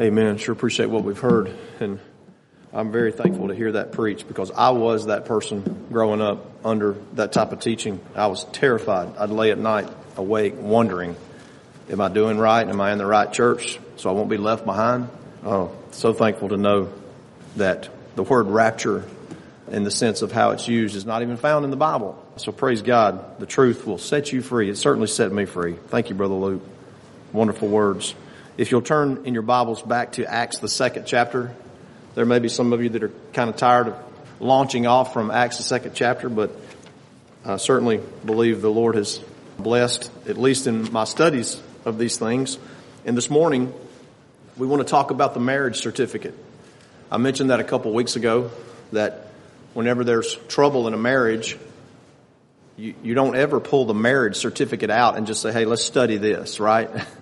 Amen. Sure appreciate what we've heard. And I'm very thankful to hear that preached because I was that person growing up under that type of teaching. I was terrified. I'd lay at night awake wondering, am I doing right? Am I in the right church? So I won't be left behind. Oh, so thankful to know that the word rapture in the sense of how it's used is not even found in the Bible. So praise God. The truth will set you free. It certainly set me free. Thank you, Brother Luke. Wonderful words. If you'll turn in your Bibles back to Acts, the second chapter, there may be some of you that are kind of tired of launching off from Acts, the second chapter, but I certainly believe the Lord has blessed, at least in my studies of these things. And this morning, we want to talk about the marriage certificate. I mentioned that a couple weeks ago that whenever there's trouble in a marriage, you, you don't ever pull the marriage certificate out and just say, hey, let's study this, right?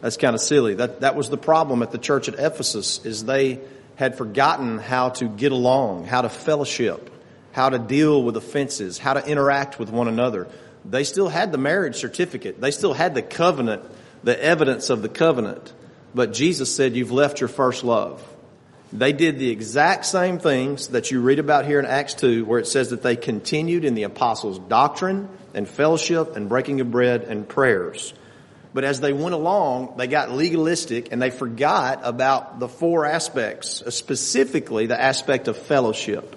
That's kind of silly. That, that was the problem at the church at Ephesus is they had forgotten how to get along, how to fellowship, how to deal with offenses, how to interact with one another. They still had the marriage certificate. They still had the covenant, the evidence of the covenant. But Jesus said, you've left your first love. They did the exact same things that you read about here in Acts 2, where it says that they continued in the apostles' doctrine and fellowship and breaking of bread and prayers. But as they went along, they got legalistic and they forgot about the four aspects, specifically the aspect of fellowship.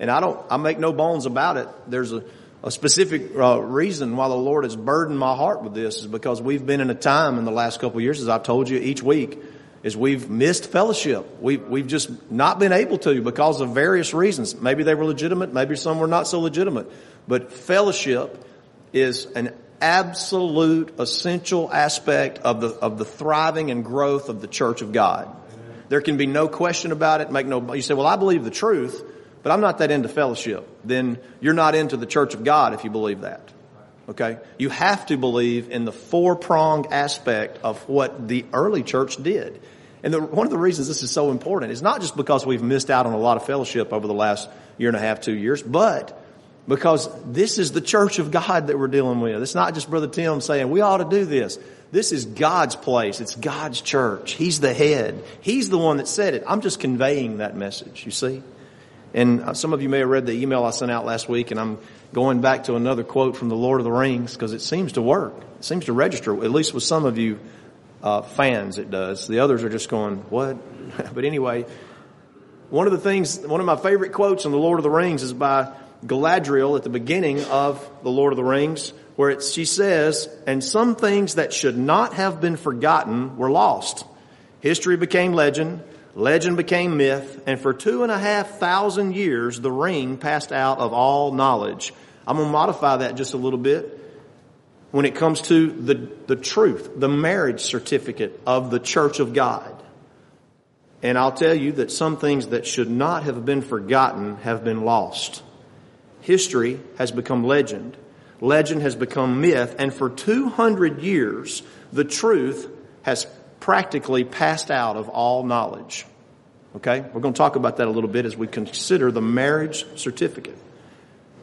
And I don't, I make no bones about it. There's a, a specific uh, reason why the Lord has burdened my heart with this is because we've been in a time in the last couple years, as I've told you each week, is we've missed fellowship. We've, we've just not been able to because of various reasons. Maybe they were legitimate, maybe some were not so legitimate. But fellowship is an absolute essential aspect of the, of the thriving and growth of the church of God. There can be no question about it. Make no, you say, well, I believe the truth, but I'm not that into fellowship. Then you're not into the church of God if you believe that. Okay? You have to believe in the four-pronged aspect of what the early church did. And the, one of the reasons this is so important is not just because we've missed out on a lot of fellowship over the last year and a half, two years, but because this is the church of God that we're dealing with. It's not just Brother Tim saying we ought to do this. This is God's place. It's God's church. He's the head. He's the one that said it. I'm just conveying that message, you see? And uh, some of you may have read the email I sent out last week and I'm going back to another quote from the Lord of the Rings because it seems to work. It seems to register, at least with some of you uh, fans it does. The others are just going, what? but anyway, one of the things, one of my favorite quotes in the Lord of the Rings is by Galadriel at the beginning of The Lord of the Rings, where it, she says, and some things that should not have been forgotten were lost. History became legend, legend became myth, and for two and a half thousand years, the ring passed out of all knowledge. I'm going to modify that just a little bit when it comes to the, the truth, the marriage certificate of the church of God. And I'll tell you that some things that should not have been forgotten have been lost. History has become legend. Legend has become myth. And for 200 years, the truth has practically passed out of all knowledge. Okay? We're going to talk about that a little bit as we consider the marriage certificate.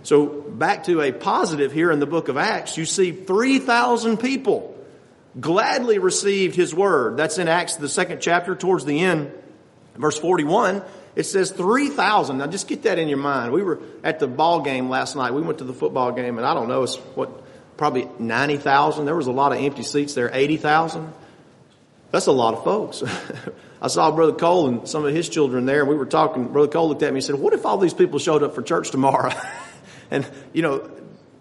So back to a positive here in the book of Acts, you see 3,000 people gladly received his word. That's in Acts, the second chapter, towards the end, verse 41. It says 3,000. Now just get that in your mind. We were at the ball game last night. We went to the football game and I don't know, it's what, probably 90,000. There was a lot of empty seats there. 80,000. That's a lot of folks. I saw Brother Cole and some of his children there and we were talking. Brother Cole looked at me and said, what if all these people showed up for church tomorrow? and you know,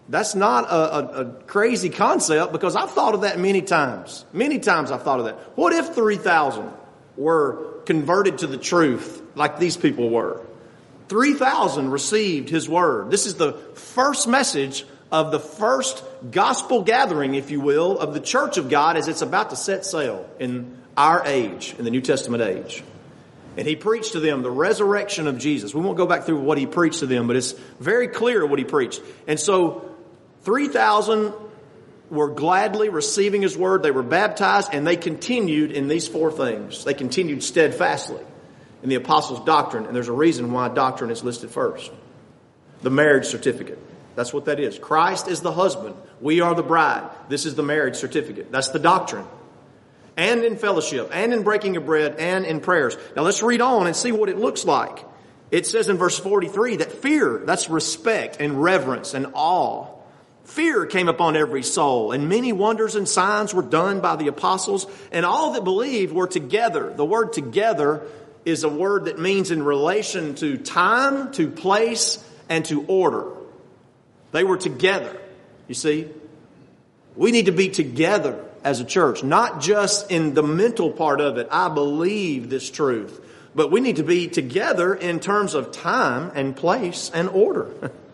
that's not a, a, a, crazy concept because I've thought of that many times. Many times I've thought of that. What if 3,000 were converted to the truth like these people were. 3,000 received his word. This is the first message of the first gospel gathering, if you will, of the church of God as it's about to set sail in our age, in the New Testament age. And he preached to them the resurrection of Jesus. We won't go back through what he preached to them, but it's very clear what he preached. And so 3,000 were gladly receiving his word. They were baptized and they continued in these four things. They continued steadfastly in the apostles' doctrine. And there's a reason why doctrine is listed first. The marriage certificate. That's what that is. Christ is the husband. We are the bride. This is the marriage certificate. That's the doctrine. and in fellowship, and in breaking of bread, and in prayers. Now let's read on and see what it looks like. It says in verse 43 that fear, that's respect and reverence and awe. Fear came upon every soul, and many wonders and signs were done by the apostles, and all that believed were together. The word together is a word that means in relation to time, to place, and to order. They were together. You see? We need to be together as a church, not just in the mental part of it. I believe this truth. But we need to be together in terms of time and place and order.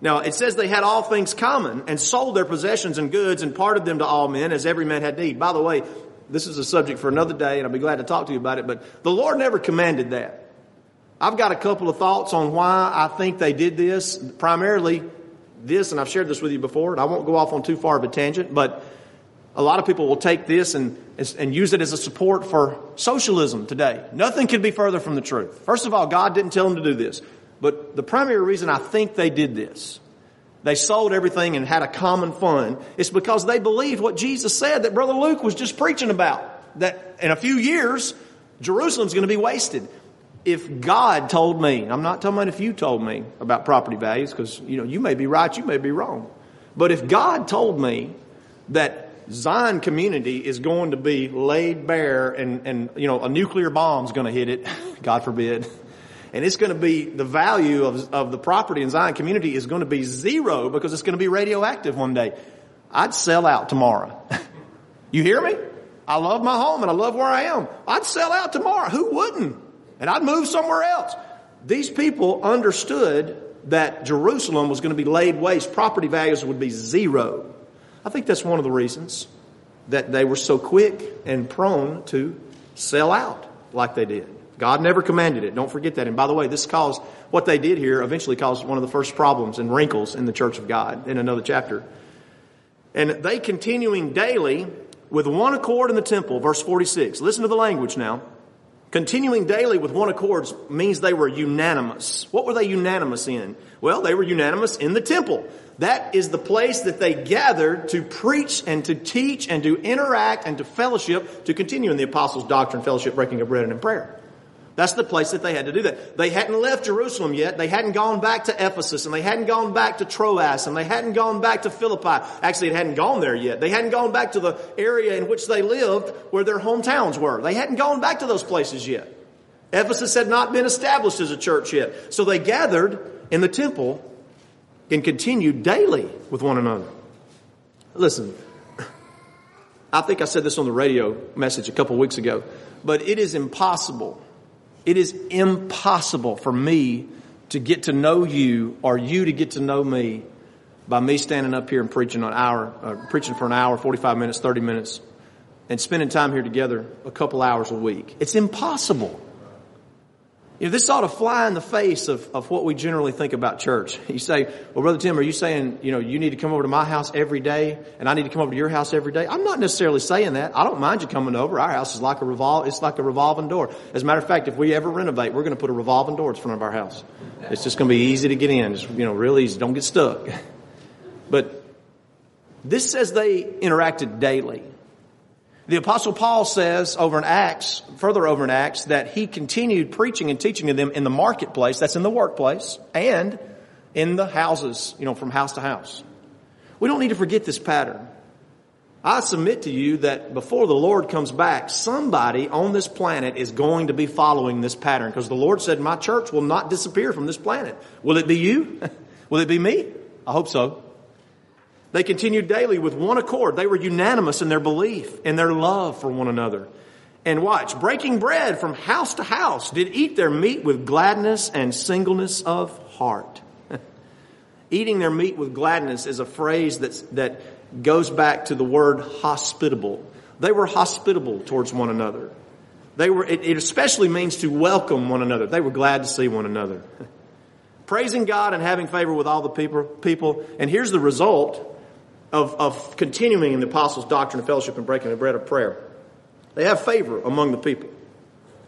now, it says they had all things common and sold their possessions and goods and parted them to all men as every man had need. By the way, this is a subject for another day and I'll be glad to talk to you about it, but the Lord never commanded that. I've got a couple of thoughts on why I think they did this. Primarily this, and I've shared this with you before, and I won't go off on too far of a tangent, but a lot of people will take this and, and use it as a support for socialism today. Nothing could be further from the truth. First of all, God didn't tell them to do this. But the primary reason I think they did this, they sold everything and had a common fund, is because they believed what Jesus said that Brother Luke was just preaching about. That in a few years, Jerusalem's going to be wasted. If God told me, I'm not talking about if you told me about property values, because you know you may be right, you may be wrong. But if God told me that Zion community is going to be laid bare and, and, you know, a nuclear bomb's going to hit it, God forbid. And it's going to be, the value of, of the property in Zion community is going to be zero because it's going to be radioactive one day. I'd sell out tomorrow. you hear me? I love my home and I love where I am. I'd sell out tomorrow. Who wouldn't? And I'd move somewhere else. These people understood that Jerusalem was going to be laid waste. Property values would be zero. I think that's one of the reasons that they were so quick and prone to sell out like they did. God never commanded it. Don't forget that. And by the way, this caused, what they did here eventually caused one of the first problems and wrinkles in the church of God in another chapter. And they continuing daily with one accord in the temple, verse 46. Listen to the language now. Continuing daily with one accord means they were unanimous. What were they unanimous in? Well, they were unanimous in the temple. That is the place that they gathered to preach and to teach and to interact and to fellowship, to continue in the apostles' doctrine, fellowship, breaking of bread, and in prayer. That's the place that they had to do that. They hadn't left Jerusalem yet. They hadn't gone back to Ephesus and they hadn't gone back to Troas and they hadn't gone back to Philippi. Actually, it hadn't gone there yet. They hadn't gone back to the area in which they lived where their hometowns were. They hadn't gone back to those places yet. Ephesus had not been established as a church yet. So they gathered in the temple and continued daily with one another. Listen, I think I said this on the radio message a couple weeks ago, but it is impossible it is impossible for me to get to know you or you to get to know me by me standing up here and preaching an hour, uh, preaching for an hour, 45 minutes, 30 minutes, and spending time here together a couple hours a week. It's impossible. You know, this ought to fly in the face of, of what we generally think about church. You say, well, Brother Tim, are you saying, you know, you need to come over to my house every day and I need to come over to your house every day? I'm not necessarily saying that. I don't mind you coming over. Our house is like a revol, it's like a revolving door. As a matter of fact, if we ever renovate, we're going to put a revolving door in front of our house. It's just going to be easy to get in. It's, you know, real easy. Don't get stuck. But this says they interacted daily. The apostle Paul says over in Acts, further over in Acts, that he continued preaching and teaching to them in the marketplace, that's in the workplace, and in the houses, you know, from house to house. We don't need to forget this pattern. I submit to you that before the Lord comes back, somebody on this planet is going to be following this pattern because the Lord said, my church will not disappear from this planet. Will it be you? will it be me? I hope so. They continued daily with one accord. They were unanimous in their belief and their love for one another. And watch, breaking bread from house to house, did eat their meat with gladness and singleness of heart. Eating their meat with gladness is a phrase that's, that goes back to the word hospitable. They were hospitable towards one another. They were, it, it especially means to welcome one another. They were glad to see one another. Praising God and having favor with all the people, people. And here's the result of, of continuing in the apostles' doctrine of fellowship and breaking the bread of prayer. They have favor among the people.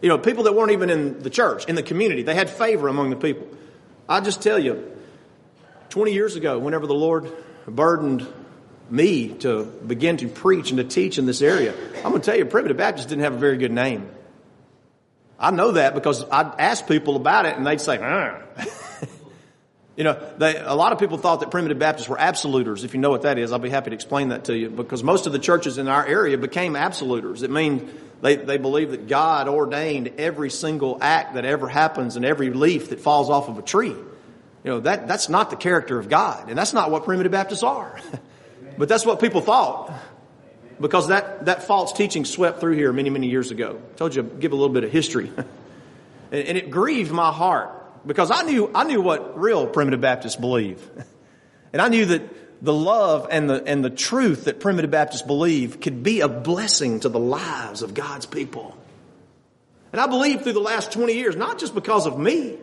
You know, people that weren't even in the church, in the community, they had favor among the people. I just tell you, 20 years ago, whenever the Lord burdened me to begin to preach and to teach in this area, I'm going to tell you, Primitive Baptist didn't have a very good name. I know that because I'd ask people about it and they'd say, you know, they, a lot of people thought that primitive Baptists were absoluters. If you know what that is, I'll be happy to explain that to you because most of the churches in our area became absoluters. It means they, they believe that God ordained every single act that ever happens and every leaf that falls off of a tree. You know, that, that's not the character of God and that's not what primitive Baptists are. but that's what people thought because that, that false teaching swept through here many, many years ago. I told you, give a little bit of history. and, and it grieved my heart because I knew, I knew what real primitive Baptists believe. and I knew that the love and the, and the truth that primitive Baptists believe could be a blessing to the lives of God's people. And I believe through the last 20 years, not just because of me,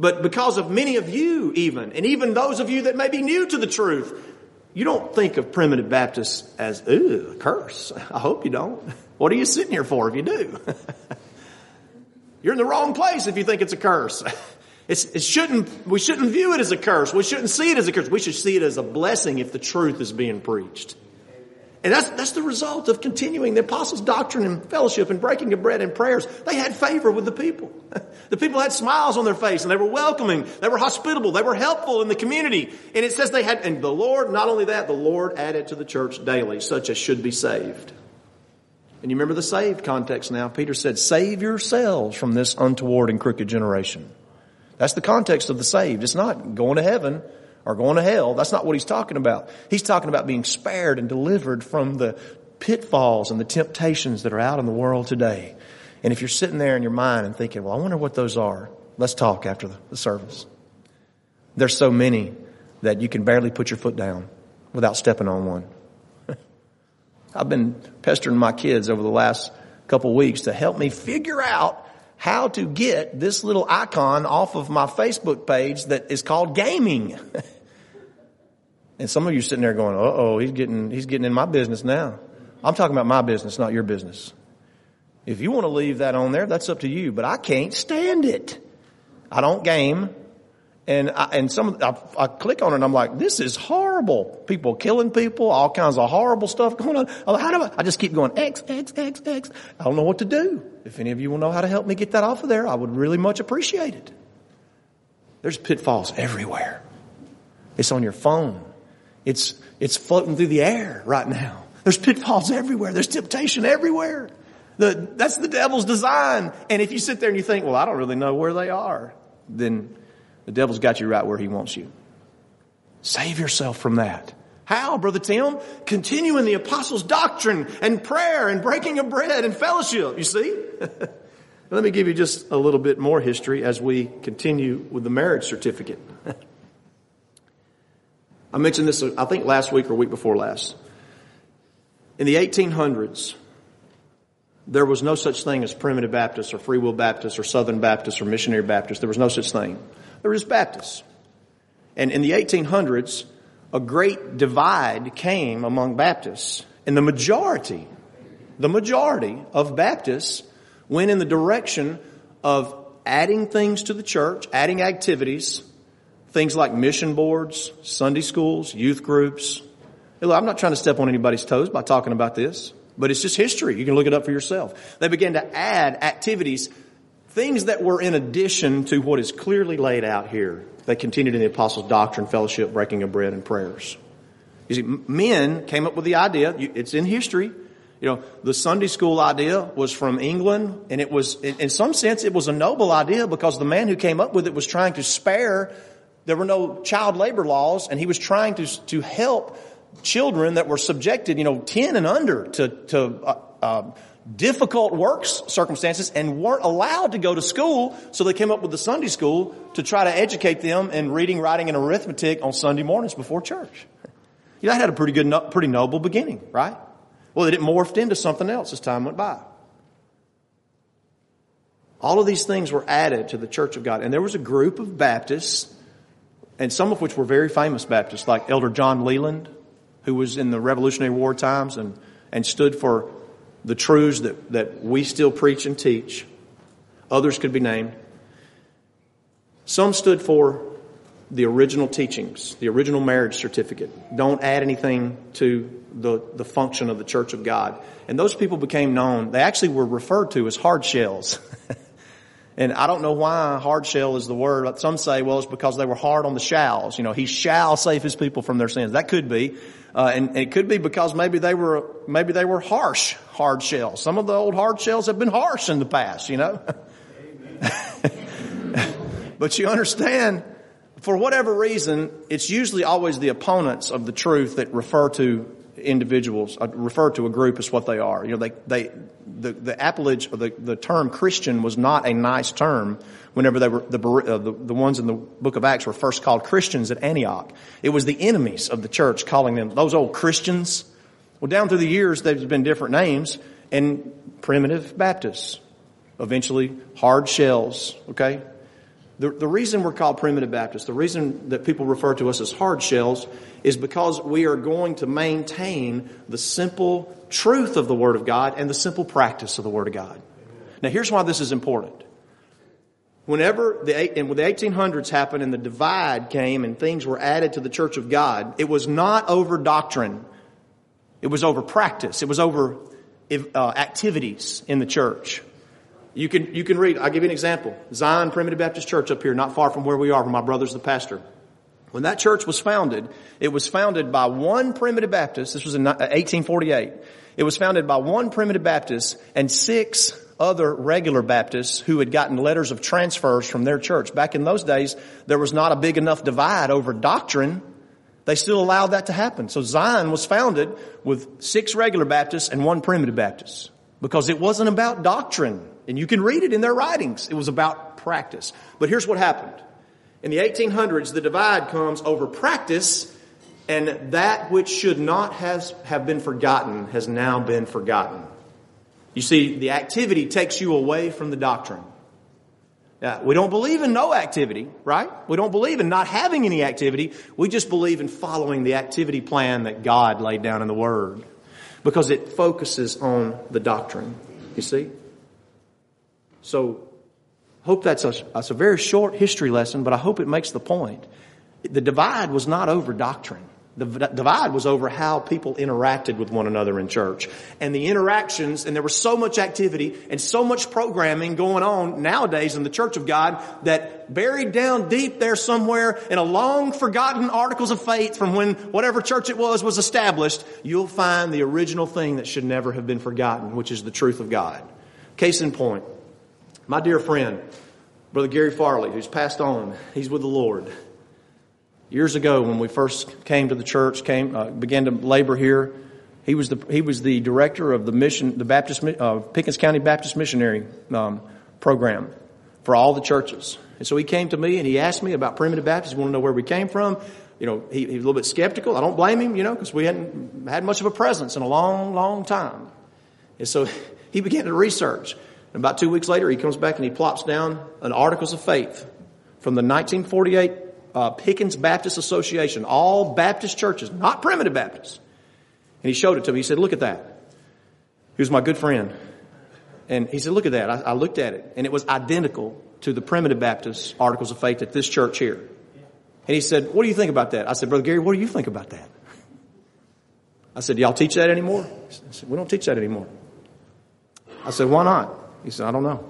but because of many of you even, and even those of you that may be new to the truth, you don't think of primitive Baptists as, ooh, a curse. I hope you don't. What are you sitting here for if you do? You're in the wrong place if you think it's a curse. It's, it shouldn't, we shouldn't view it as a curse. We shouldn't see it as a curse. We should see it as a blessing if the truth is being preached. And that's, that's the result of continuing the apostles' doctrine and fellowship and breaking of bread and prayers. They had favor with the people. The people had smiles on their face and they were welcoming. They were hospitable. They were helpful in the community. And it says they had, and the Lord, not only that, the Lord added to the church daily such as should be saved. And you remember the saved context now. Peter said, save yourselves from this untoward and crooked generation. That's the context of the saved. It's not going to heaven or going to hell. That's not what he's talking about. He's talking about being spared and delivered from the pitfalls and the temptations that are out in the world today. And if you're sitting there in your mind and thinking, well, I wonder what those are, let's talk after the service. There's so many that you can barely put your foot down without stepping on one. I've been pestering my kids over the last couple weeks to help me figure out how to get this little icon off of my Facebook page that is called gaming. and some of you sitting there going, uh oh, he's getting, he's getting in my business now. I'm talking about my business, not your business. If you want to leave that on there, that's up to you, but I can't stand it. I don't game. And I, and some, I, I click on it and I'm like, this is horrible. People killing people, all kinds of horrible stuff going on. How do I, I just keep going, X, X, X, X. I don't know what to do. If any of you will know how to help me get that off of there, I would really much appreciate it. There's pitfalls everywhere. It's on your phone. It's, it's floating through the air right now. There's pitfalls everywhere. There's temptation everywhere. The, that's the devil's design. And if you sit there and you think, well, I don't really know where they are, then the devil's got you right where he wants you. Save yourself from that. How, Brother Tim? Continue in the apostles' doctrine and prayer and breaking of bread and fellowship. You see? Let me give you just a little bit more history as we continue with the marriage certificate. I mentioned this, I think last week or week before last. In the 1800s, there was no such thing as primitive Baptists or free will Baptists or Southern Baptists or missionary Baptists. There was no such thing. There was Baptists. And in the 1800s, a great divide came among Baptists. And the majority, the majority of Baptists went in the direction of adding things to the church, adding activities, things like mission boards, Sunday schools, youth groups. I'm not trying to step on anybody's toes by talking about this, but it's just history. You can look it up for yourself. They began to add activities things that were in addition to what is clearly laid out here. They continued in the apostles' doctrine, fellowship, breaking of bread, and prayers. You see, men came up with the idea, it's in history. You know, the Sunday school idea was from England, and it was, in some sense, it was a noble idea because the man who came up with it was trying to spare, there were no child labor laws, and he was trying to, to help children that were subjected, you know, 10 and under to, to, uh, uh, difficult works circumstances and weren't allowed to go to school, so they came up with the Sunday school to try to educate them in reading, writing, and arithmetic on Sunday mornings before church. You know, that had a pretty good, pretty noble beginning, right? Well, it morphed into something else as time went by. All of these things were added to the Church of God. And there was a group of Baptists, and some of which were very famous Baptists, like Elder John Leland, who was in the Revolutionary War times and, and stood for the truths that, that we still preach and teach. Others could be named. Some stood for the original teachings, the original marriage certificate. Don't add anything to the, the function of the church of God. And those people became known, they actually were referred to as hard shells. and I don't know why hard shell is the word. Some say, well, it's because they were hard on the shalls. You know, he shall save his people from their sins. That could be. Uh, and, and, it could be because maybe they were, maybe they were harsh hard shells. Some of the old hard shells have been harsh in the past, you know. but you understand, for whatever reason, it's usually always the opponents of the truth that refer to individuals, uh, refer to a group as what they are. You know, they, they, the, the appellage, the, the term Christian was not a nice term whenever they were, the, uh, the, the ones in the book of Acts were first called Christians at Antioch. It was the enemies of the church calling them, those old Christians. Well, down through the years, there's been different names and primitive Baptists, eventually hard shells, okay? The, the reason we're called primitive Baptists, the reason that people refer to us as hard shells is because we are going to maintain the simple truth of the Word of God and the simple practice of the Word of God. Now here's why this is important. Whenever the, and when the 1800s happened and the divide came and things were added to the church of God, it was not over doctrine. It was over practice. It was over uh, activities in the church. You can, you can read, I'll give you an example. Zion Primitive Baptist Church up here, not far from where we are, where my brother's the pastor. When that church was founded, it was founded by one primitive Baptist. This was in 1848. Uh, it was founded by one primitive Baptist and six other regular Baptists who had gotten letters of transfers from their church. Back in those days, there was not a big enough divide over doctrine. They still allowed that to happen. So Zion was founded with six regular Baptists and one primitive Baptist because it wasn't about doctrine. And you can read it in their writings. It was about practice. But here's what happened. In the 1800s, the divide comes over practice, and that which should not has, have been forgotten has now been forgotten. You see, the activity takes you away from the doctrine. Now, we don't believe in no activity, right? We don't believe in not having any activity. We just believe in following the activity plan that God laid down in the Word because it focuses on the doctrine. You see? So, hope that's a, that's a very short history lesson, but I hope it makes the point. The divide was not over doctrine. The divide was over how people interacted with one another in church. And the interactions, and there was so much activity and so much programming going on nowadays in the church of God that buried down deep there somewhere in a long forgotten articles of faith from when whatever church it was was established, you'll find the original thing that should never have been forgotten, which is the truth of God. Case in point, my dear friend, Brother Gary Farley, who's passed on, he's with the Lord. Years ago, when we first came to the church, came uh, began to labor here, he was the he was the director of the mission, the Baptist uh, Pickens County Baptist Missionary um, Program for all the churches. And so he came to me and he asked me about primitive Baptists. He wanted to know where we came from. You know, he, he was a little bit skeptical. I don't blame him, you know, because we hadn't had much of a presence in a long, long time. And so he began to research. And about two weeks later, he comes back and he plops down an Articles of Faith from the 1948 uh, Pickens Baptist Association, all Baptist churches, not primitive Baptists. And he showed it to me. He said, look at that. He was my good friend. And he said, look at that. I, I looked at it and it was identical to the primitive Baptist Articles of Faith at this church here. And he said, what do you think about that? I said, Brother Gary, what do you think about that? I said, y'all teach that anymore? He said, we don't teach that anymore. I said, why not? He said, I don't know.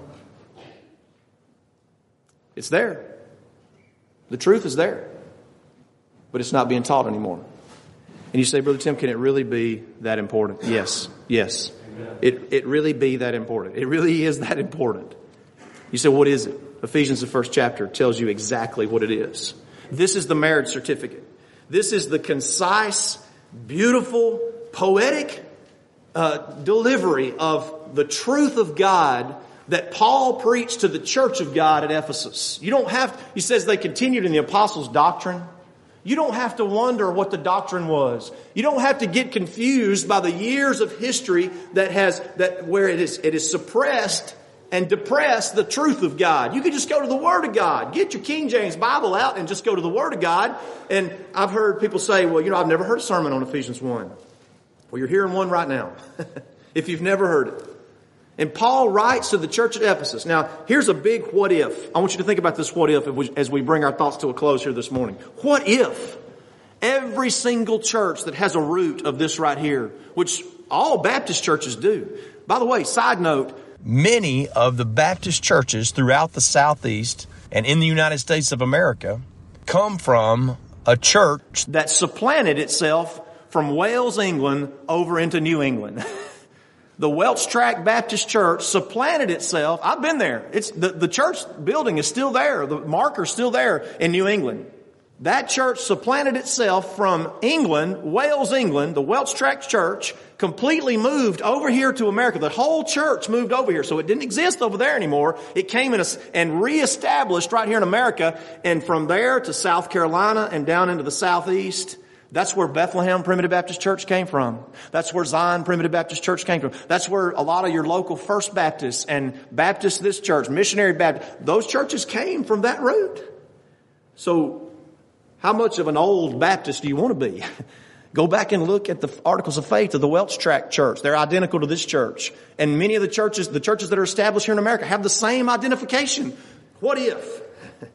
It's there. The truth is there, but it's not being taught anymore. And you say, Brother Tim, can it really be that important? Yes, yes. It, it really be that important. It really is that important. You say, what is it? Ephesians, the first chapter, tells you exactly what it is. This is the marriage certificate. This is the concise, beautiful, poetic uh, delivery of the truth of God that Paul preached to the church of God at Ephesus. You don't have, he says they continued in the apostles' doctrine. You don't have to wonder what the doctrine was. You don't have to get confused by the years of history that has, that where it is, it is suppressed and depressed the truth of God. You can just go to the Word of God. Get your King James Bible out and just go to the Word of God. And I've heard people say, well, you know, I've never heard a sermon on Ephesians 1. Well, you're hearing one right now. if you've never heard it. And Paul writes to the church at Ephesus. Now, here's a big what if. I want you to think about this what if as we bring our thoughts to a close here this morning. What if every single church that has a root of this right here, which all Baptist churches do. By the way, side note, many of the Baptist churches throughout the Southeast and in the United States of America come from a church that supplanted itself from Wales, England over into New England. the Welsh Tract Baptist Church supplanted itself. I've been there. It's the, the church building is still there. The marker's still there in New England. That church supplanted itself from England, Wales, England, the Welsh Tract Church, completely moved over here to America. The whole church moved over here. So it didn't exist over there anymore. It came in a, and reestablished right here in America. And from there to South Carolina and down into the Southeast, that's where Bethlehem Primitive Baptist Church came from. That's where Zion Primitive Baptist Church came from. That's where a lot of your local First Baptists and Baptist this church, Missionary Baptist, those churches came from that root. So how much of an old Baptist do you want to be? Go back and look at the articles of faith of the Welsh Tract Church. They're identical to this church. And many of the churches, the churches that are established here in America have the same identification. What if?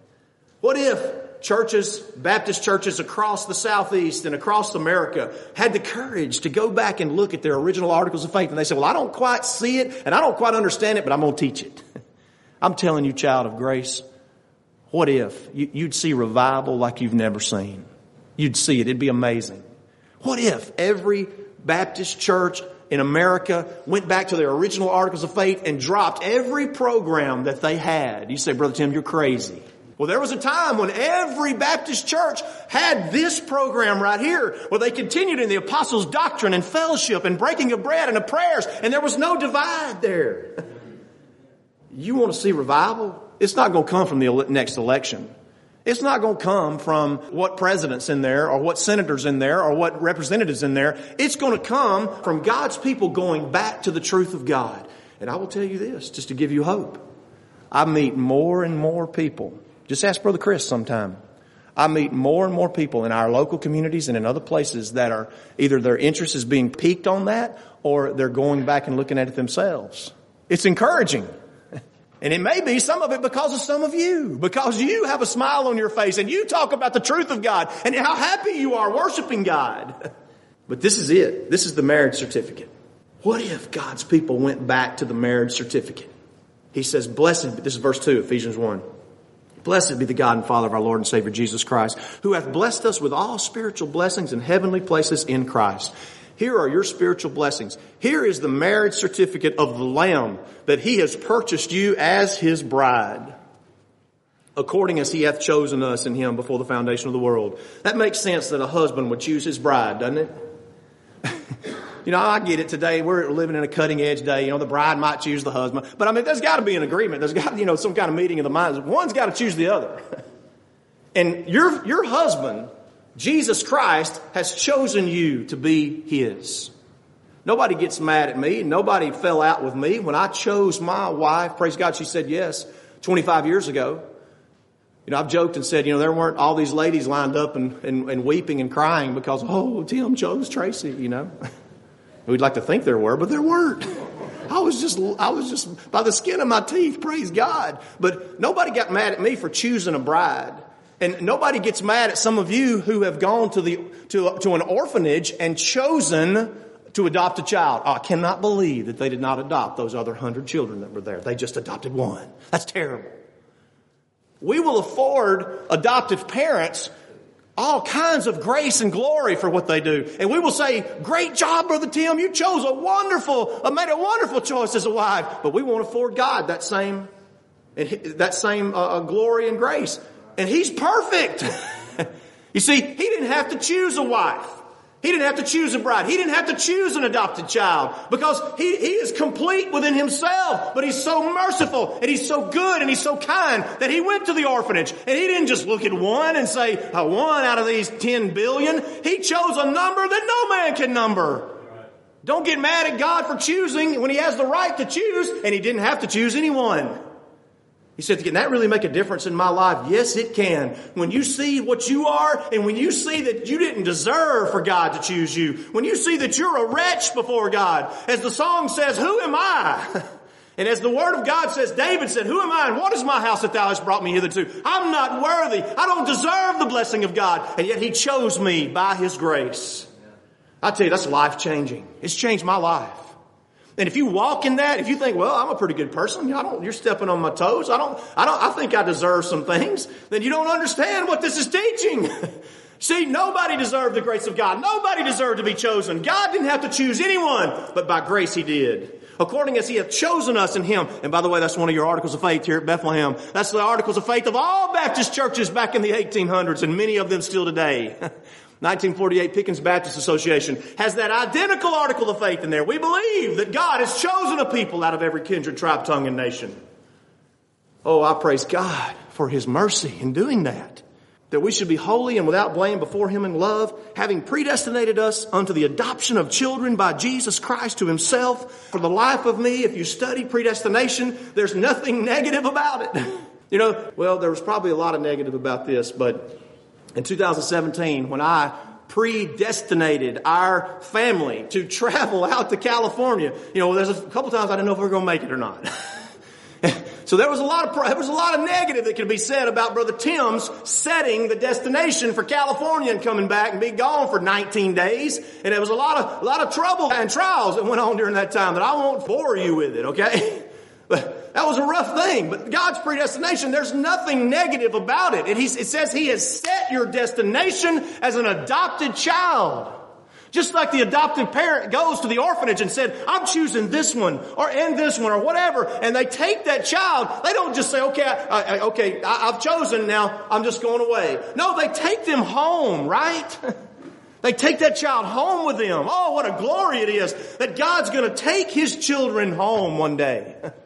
What if churches, Baptist churches across the Southeast and across America had the courage to go back and look at their original articles of faith and they said, well, I don't quite see it and I don't quite understand it, but I'm going to teach it. I'm telling you, child of grace, what if you'd see revival like you've never seen? You'd see it. It'd be amazing. What if every Baptist church in America went back to their original articles of faith and dropped every program that they had? You say, Brother Tim, you're crazy. Well, there was a time when every Baptist church had this program right here where they continued in the apostles' doctrine and fellowship and breaking of bread and the prayers, and there was no divide there. You want to see revival? It's not going to come from the next election. It's not going to come from what president's in there or what senators in there or what representatives in there. It's going to come from God's people going back to the truth of God. And I will tell you this, just to give you hope. I meet more and more people just ask Brother Chris sometime. I meet more and more people in our local communities and in other places that are either their interest is being piqued on that or they're going back and looking at it themselves. It's encouraging. And it may be some of it because of some of you, because you have a smile on your face and you talk about the truth of God and how happy you are worshiping God. But this is it. This is the marriage certificate. What if God's people went back to the marriage certificate? He says, blessed, but this is verse 2, Ephesians 1. Blessed be the God and Father of our Lord and Savior Jesus Christ, who hath blessed us with all spiritual blessings in heavenly places in Christ. Here are your spiritual blessings. Here is the marriage certificate of the Lamb that He has purchased you as His bride, according as He hath chosen us in Him before the foundation of the world. That makes sense that a husband would choose his bride, doesn't it? You know, I get it today. We're living in a cutting edge day. You know, the bride might choose the husband. But I mean, there's got to be an agreement. There's got, you know, some kind of meeting of the minds. One's got to choose the other. and your, your husband, Jesus Christ, has chosen you to be his. Nobody gets mad at me. Nobody fell out with me. When I chose my wife, praise God, she said yes 25 years ago. You know, I've joked and said, you know, there weren't all these ladies lined up and, and, and weeping and crying because, oh, Tim chose Tracy, you know. We'd like to think there were, but there weren't. I was just, I was just by the skin of my teeth, praise God. But nobody got mad at me for choosing a bride. And nobody gets mad at some of you who have gone to the, to, to an orphanage and chosen to adopt a child. Oh, I cannot believe that they did not adopt those other hundred children that were there. They just adopted one. That's terrible. We will afford adoptive parents all kinds of grace and glory for what they do. And we will say, great job, Brother Tim. You chose a wonderful, uh, made a wonderful choice as a wife. But we won't afford God that same, that same uh, uh, glory and grace. And He's perfect. you see, He didn't have to choose a wife. He didn't have to choose a bride. He didn't have to choose an adopted child because he, he is complete within himself. But he's so merciful and he's so good and he's so kind that he went to the orphanage and he didn't just look at one and say, uh, one out of these 10 billion. He chose a number that no man can number. Don't get mad at God for choosing when he has the right to choose and he didn't have to choose anyone. He said, can that really make a difference in my life? Yes, it can. When you see what you are and when you see that you didn't deserve for God to choose you, when you see that you're a wretch before God, as the song says, who am I? And as the word of God says, David said, Who am I and what is my house that thou hast brought me hitherto? I'm not worthy. I don't deserve the blessing of God. And yet he chose me by his grace. I tell you, that's life changing. It's changed my life. And if you walk in that, if you think, well, I'm a pretty good person, I don't, you're stepping on my toes. I don't, I don't, I think I deserve some things. Then you don't understand what this is teaching. See, nobody deserved the grace of God. Nobody deserved to be chosen. God didn't have to choose anyone, but by grace He did. According as He hath chosen us in Him. And by the way, that's one of your articles of faith here at Bethlehem. That's the articles of faith of all Baptist churches back in the 1800s and many of them still today. 1948 Pickens Baptist Association has that identical article of faith in there. We believe that God has chosen a people out of every kindred, tribe, tongue, and nation. Oh, I praise God for His mercy in doing that. That we should be holy and without blame before Him in love, having predestinated us unto the adoption of children by Jesus Christ to Himself. For the life of me, if you study predestination, there's nothing negative about it. You know, well, there was probably a lot of negative about this, but in 2017 when I predestinated our family to travel out to California. You know, there's a couple times I didn't know if we were going to make it or not. so there was a lot of there was a lot of negative that could be said about Brother Tim's setting the destination for California and coming back and be gone for 19 days. And there was a lot of a lot of trouble and trials that went on during that time that I won't bore you with it. Okay. That was a rough thing. But God's predestination, there's nothing negative about it. it says He has set your destination as an adopted child. Just like the adopted parent goes to the orphanage and said, I'm choosing this one or and this one or whatever. And they take that child. They don't just say, okay, I, I, okay, I, I've chosen now. I'm just going away. No, they take them home, right? They take that child home with them. Oh, what a glory it is that God's going to take His children home one day.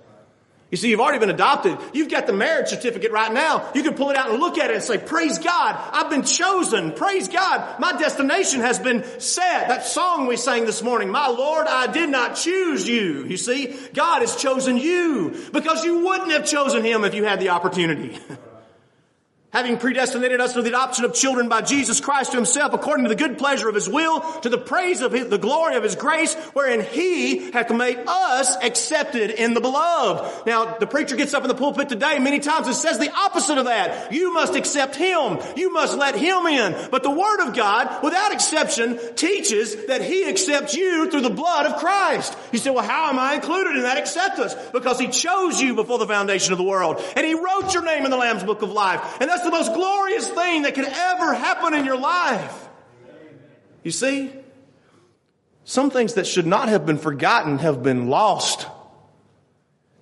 You see, you've already been adopted. You've got the marriage certificate right now. You can pull it out and look at it and say, praise God, I've been chosen. Praise God, my destination has been set. That song we sang this morning, my Lord, I did not choose you. You see, God has chosen you because you wouldn't have chosen Him if you had the opportunity. having predestinated us to the adoption of children by Jesus Christ to himself according to the good pleasure of his will, to the praise of his, the glory of his grace, wherein he hath made us accepted in the beloved. Now, the preacher gets up in the pulpit today many times and says the opposite of that. You must accept him. You must let him in. But the word of God, without exception, teaches that he accepts you through the blood of Christ. You say, well, how am I included in that acceptance? Because he chose you before the foundation of the world. And he wrote your name in the Lamb's book of life. And that's the most glorious thing that could ever happen in your life. You see, some things that should not have been forgotten have been lost.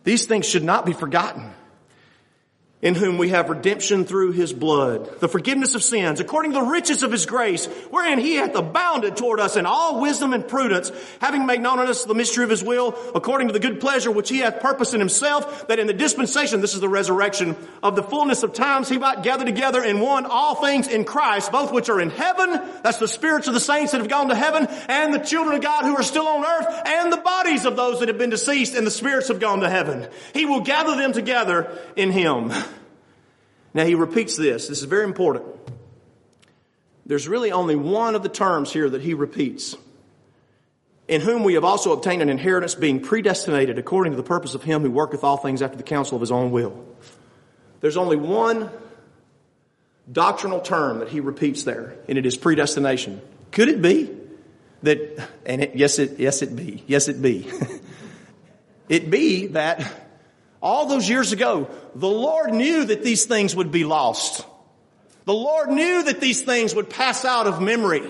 These things should not be forgotten in whom we have redemption through his blood, the forgiveness of sins, according to the riches of his grace, wherein he hath abounded toward us in all wisdom and prudence, having made known unto us the mystery of his will, according to the good pleasure which he hath purposed in himself, that in the dispensation, this is the resurrection, of the fullness of times he might gather together in one all things in Christ, both which are in heaven, that's the spirits of the saints that have gone to heaven, and the children of God who are still on earth, and the bodies of those that have been deceased, and the spirits have gone to heaven. He will gather them together in him. Now he repeats this. This is very important. There's really only one of the terms here that he repeats. In whom we have also obtained an inheritance being predestinated according to the purpose of him who worketh all things after the counsel of his own will. There's only one doctrinal term that he repeats there, and it is predestination. Could it be that, and it, yes, it, yes, it be, yes, it be. it be that all those years ago, the Lord knew that these things would be lost. The Lord knew that these things would pass out of memory.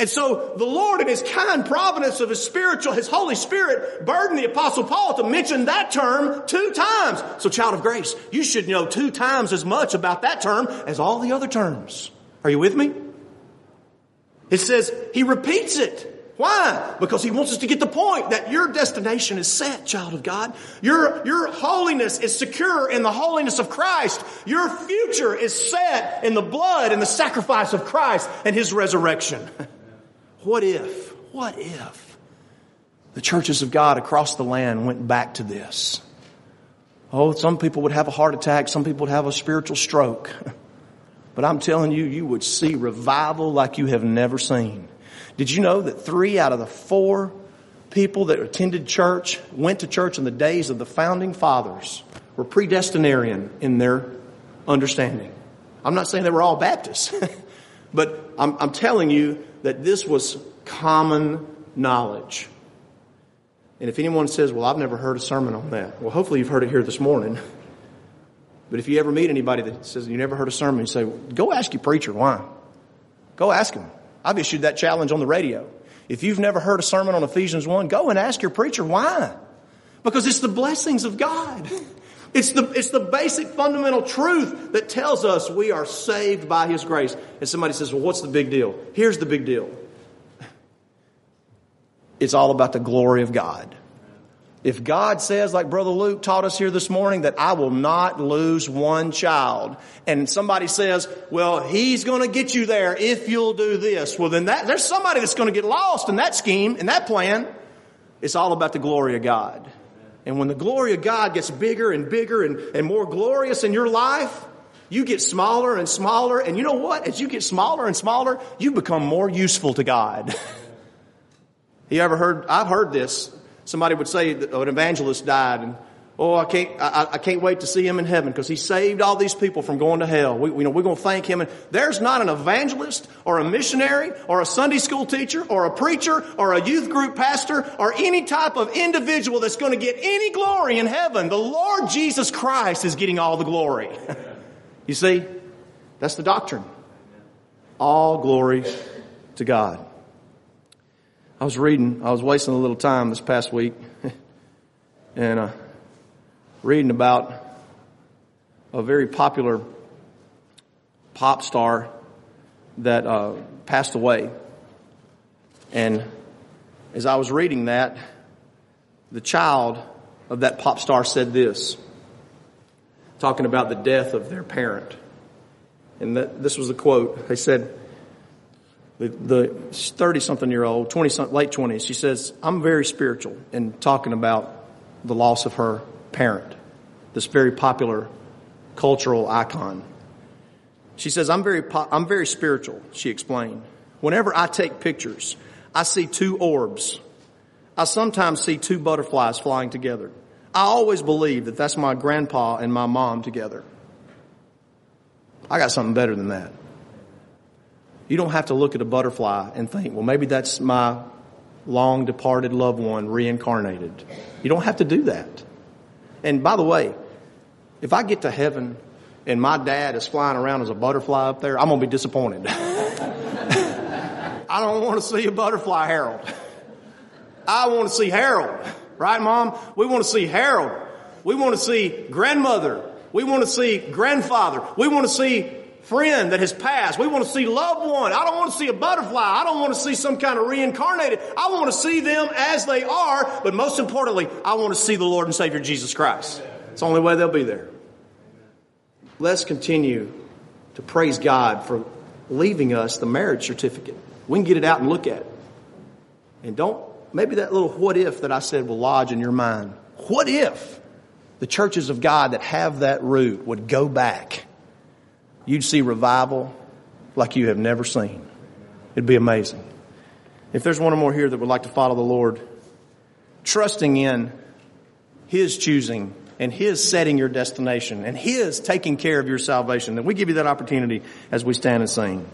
And so the Lord in His kind providence of His spiritual, His Holy Spirit burdened the Apostle Paul to mention that term two times. So child of grace, you should know two times as much about that term as all the other terms. Are you with me? It says, He repeats it. Why? Because he wants us to get the point that your destination is set, child of God. Your, your holiness is secure in the holiness of Christ. Your future is set in the blood and the sacrifice of Christ and his resurrection. What if, what if the churches of God across the land went back to this? Oh, some people would have a heart attack. Some people would have a spiritual stroke. But I'm telling you, you would see revival like you have never seen. Did you know that three out of the four people that attended church, went to church in the days of the founding fathers, were predestinarian in their understanding. I'm not saying they were all Baptists, but I'm, I'm telling you that this was common knowledge. And if anyone says, well, I've never heard a sermon on that, well, hopefully you've heard it here this morning. But if you ever meet anybody that says you never heard a sermon, you say, go ask your preacher why. Go ask him. I've issued that challenge on the radio. If you've never heard a sermon on Ephesians 1, go and ask your preacher why. Because it's the blessings of God. It's the, it's the basic fundamental truth that tells us we are saved by His grace. And somebody says, well, what's the big deal? Here's the big deal. It's all about the glory of God. If God says, like Brother Luke taught us here this morning, that I will not lose one child, and somebody says, well, he's gonna get you there if you'll do this, well then that, there's somebody that's gonna get lost in that scheme, in that plan. It's all about the glory of God. And when the glory of God gets bigger and bigger and, and more glorious in your life, you get smaller and smaller, and you know what? As you get smaller and smaller, you become more useful to God. you ever heard, I've heard this somebody would say that oh, an evangelist died and oh i can't i, I can't wait to see him in heaven because he saved all these people from going to hell. We, you know we're going to thank him. And there's not an evangelist or a missionary or a sunday school teacher or a preacher or a youth group pastor or any type of individual that's going to get any glory in heaven. The lord jesus christ is getting all the glory. You see? That's the doctrine. All glory to god I was reading, I was wasting a little time this past week and uh, reading about a very popular pop star that uh, passed away. And as I was reading that, the child of that pop star said this, talking about the death of their parent. And that, this was the quote. They said, the 30 something year old, 20 late 20s, she says, I'm very spiritual in talking about the loss of her parent, this very popular cultural icon. She says, I'm very, I'm very spiritual, she explained. Whenever I take pictures, I see two orbs. I sometimes see two butterflies flying together. I always believe that that's my grandpa and my mom together. I got something better than that. You don't have to look at a butterfly and think, well, maybe that's my long departed loved one reincarnated. You don't have to do that. And by the way, if I get to heaven and my dad is flying around as a butterfly up there, I'm going to be disappointed. I don't want to see a butterfly Harold. I want to see Harold. Right, mom? We want to see Harold. We want to see grandmother. We want to see grandfather. We want to see friend that has passed. We want to see loved one. I don't want to see a butterfly. I don't want to see some kind of reincarnated. I want to see them as they are, but most importantly, I want to see the Lord and Savior Jesus Christ. It's the only way they'll be there. Let's continue to praise God for leaving us the marriage certificate. We can get it out and look at it. And don't, maybe that little what if that I said will lodge in your mind. What if the churches of God that have that root would go back you'd see revival like you have never seen. It'd be amazing. If there's one or more here that would like to follow the Lord, trusting in His choosing and His setting your destination and His taking care of your salvation, then we give you that opportunity as we stand and sing.